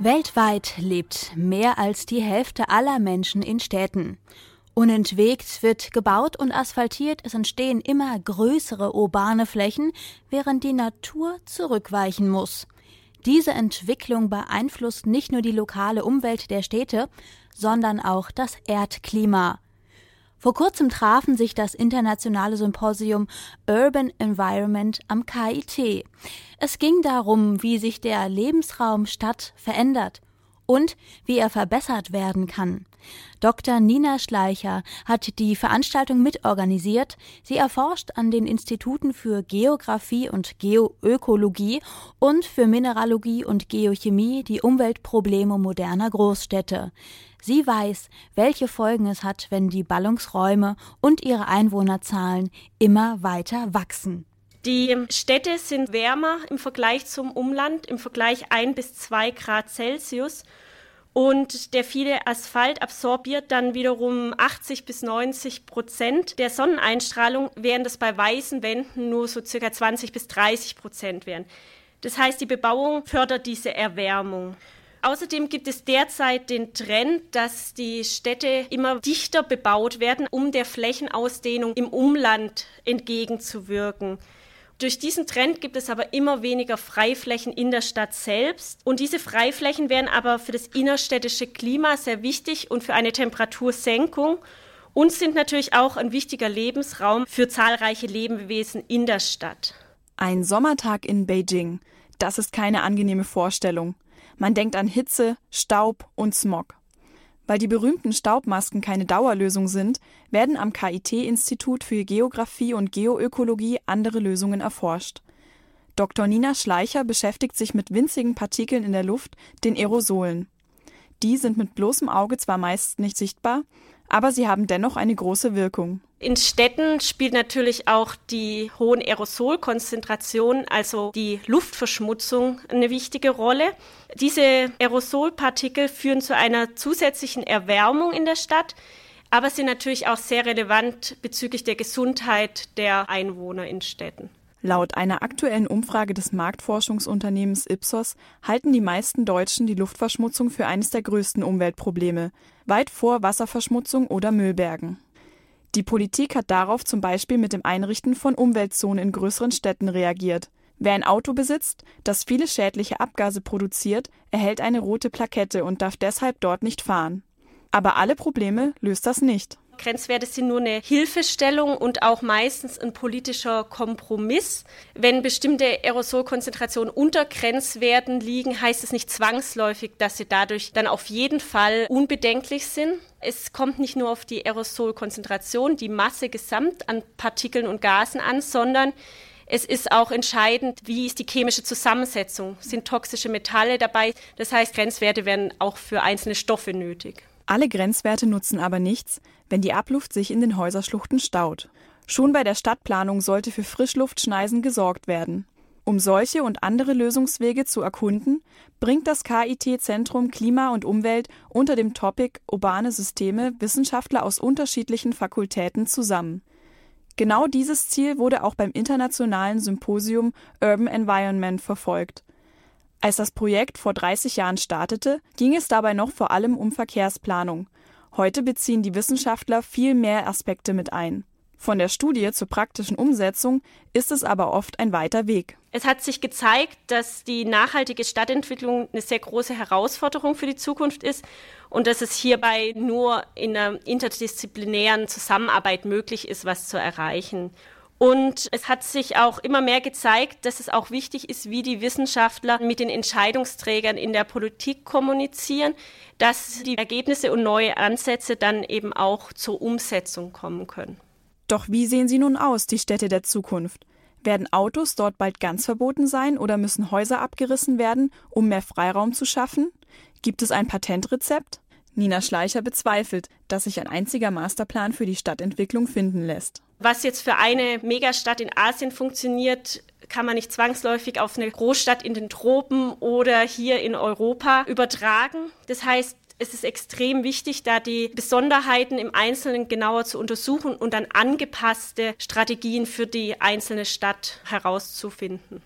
Weltweit lebt mehr als die Hälfte aller Menschen in Städten. Unentwegt wird gebaut und asphaltiert, es entstehen immer größere urbane Flächen, während die Natur zurückweichen muss. Diese Entwicklung beeinflusst nicht nur die lokale Umwelt der Städte, sondern auch das Erdklima. Vor kurzem trafen sich das internationale Symposium Urban Environment am KIT. Es ging darum, wie sich der Lebensraum Stadt verändert und wie er verbessert werden kann. Dr. Nina Schleicher hat die Veranstaltung mitorganisiert. Sie erforscht an den Instituten für Geographie und Geoökologie und für Mineralogie und Geochemie die Umweltprobleme moderner Großstädte. Sie weiß, welche Folgen es hat, wenn die Ballungsräume und ihre Einwohnerzahlen immer weiter wachsen. Die Städte sind wärmer im Vergleich zum Umland, im Vergleich ein bis zwei Grad Celsius. Und der viele Asphalt absorbiert dann wiederum 80 bis 90 Prozent der Sonneneinstrahlung, während es bei weißen Wänden nur so circa 20 bis 30 Prozent wären. Das heißt, die Bebauung fördert diese Erwärmung. Außerdem gibt es derzeit den Trend, dass die Städte immer dichter bebaut werden, um der Flächenausdehnung im Umland entgegenzuwirken. Durch diesen Trend gibt es aber immer weniger Freiflächen in der Stadt selbst. Und diese Freiflächen wären aber für das innerstädtische Klima sehr wichtig und für eine Temperatursenkung und sind natürlich auch ein wichtiger Lebensraum für zahlreiche Lebewesen in der Stadt. Ein Sommertag in Beijing. Das ist keine angenehme Vorstellung. Man denkt an Hitze, Staub und Smog. Weil die berühmten Staubmasken keine Dauerlösung sind, werden am KIT-Institut für Geographie und Geoökologie andere Lösungen erforscht. Dr. Nina Schleicher beschäftigt sich mit winzigen Partikeln in der Luft, den Aerosolen. Die sind mit bloßem Auge zwar meist nicht sichtbar, aber sie haben dennoch eine große Wirkung. In Städten spielt natürlich auch die hohen Aerosolkonzentrationen, also die Luftverschmutzung, eine wichtige Rolle. Diese Aerosolpartikel führen zu einer zusätzlichen Erwärmung in der Stadt, aber sind natürlich auch sehr relevant bezüglich der Gesundheit der Einwohner in Städten. Laut einer aktuellen Umfrage des Marktforschungsunternehmens Ipsos halten die meisten Deutschen die Luftverschmutzung für eines der größten Umweltprobleme, weit vor Wasserverschmutzung oder Müllbergen. Die Politik hat darauf zum Beispiel mit dem Einrichten von Umweltzonen in größeren Städten reagiert. Wer ein Auto besitzt, das viele schädliche Abgase produziert, erhält eine rote Plakette und darf deshalb dort nicht fahren. Aber alle Probleme löst das nicht. Grenzwerte sind nur eine Hilfestellung und auch meistens ein politischer Kompromiss. Wenn bestimmte Aerosolkonzentrationen unter Grenzwerten liegen, heißt es nicht zwangsläufig, dass sie dadurch dann auf jeden Fall unbedenklich sind. Es kommt nicht nur auf die Aerosolkonzentration, die Masse gesamt an Partikeln und Gasen an, sondern es ist auch entscheidend, wie ist die chemische Zusammensetzung. Sind toxische Metalle dabei? Das heißt, Grenzwerte werden auch für einzelne Stoffe nötig. Alle Grenzwerte nutzen aber nichts, wenn die Abluft sich in den Häuserschluchten staut. Schon bei der Stadtplanung sollte für Frischluftschneisen gesorgt werden. Um solche und andere Lösungswege zu erkunden, bringt das KIT-Zentrum Klima und Umwelt unter dem Topic Urbane Systeme Wissenschaftler aus unterschiedlichen Fakultäten zusammen. Genau dieses Ziel wurde auch beim internationalen Symposium Urban Environment verfolgt. Als das Projekt vor 30 Jahren startete, ging es dabei noch vor allem um Verkehrsplanung. Heute beziehen die Wissenschaftler viel mehr Aspekte mit ein. Von der Studie zur praktischen Umsetzung ist es aber oft ein weiter Weg. Es hat sich gezeigt, dass die nachhaltige Stadtentwicklung eine sehr große Herausforderung für die Zukunft ist und dass es hierbei nur in einer interdisziplinären Zusammenarbeit möglich ist, was zu erreichen. Und es hat sich auch immer mehr gezeigt, dass es auch wichtig ist, wie die Wissenschaftler mit den Entscheidungsträgern in der Politik kommunizieren, dass die Ergebnisse und neue Ansätze dann eben auch zur Umsetzung kommen können. Doch wie sehen sie nun aus, die Städte der Zukunft? Werden Autos dort bald ganz verboten sein oder müssen Häuser abgerissen werden, um mehr Freiraum zu schaffen? Gibt es ein Patentrezept? Nina Schleicher bezweifelt, dass sich ein einziger Masterplan für die Stadtentwicklung finden lässt. Was jetzt für eine Megastadt in Asien funktioniert, kann man nicht zwangsläufig auf eine Großstadt in den Tropen oder hier in Europa übertragen. Das heißt, es ist extrem wichtig, da die Besonderheiten im Einzelnen genauer zu untersuchen und dann angepasste Strategien für die einzelne Stadt herauszufinden.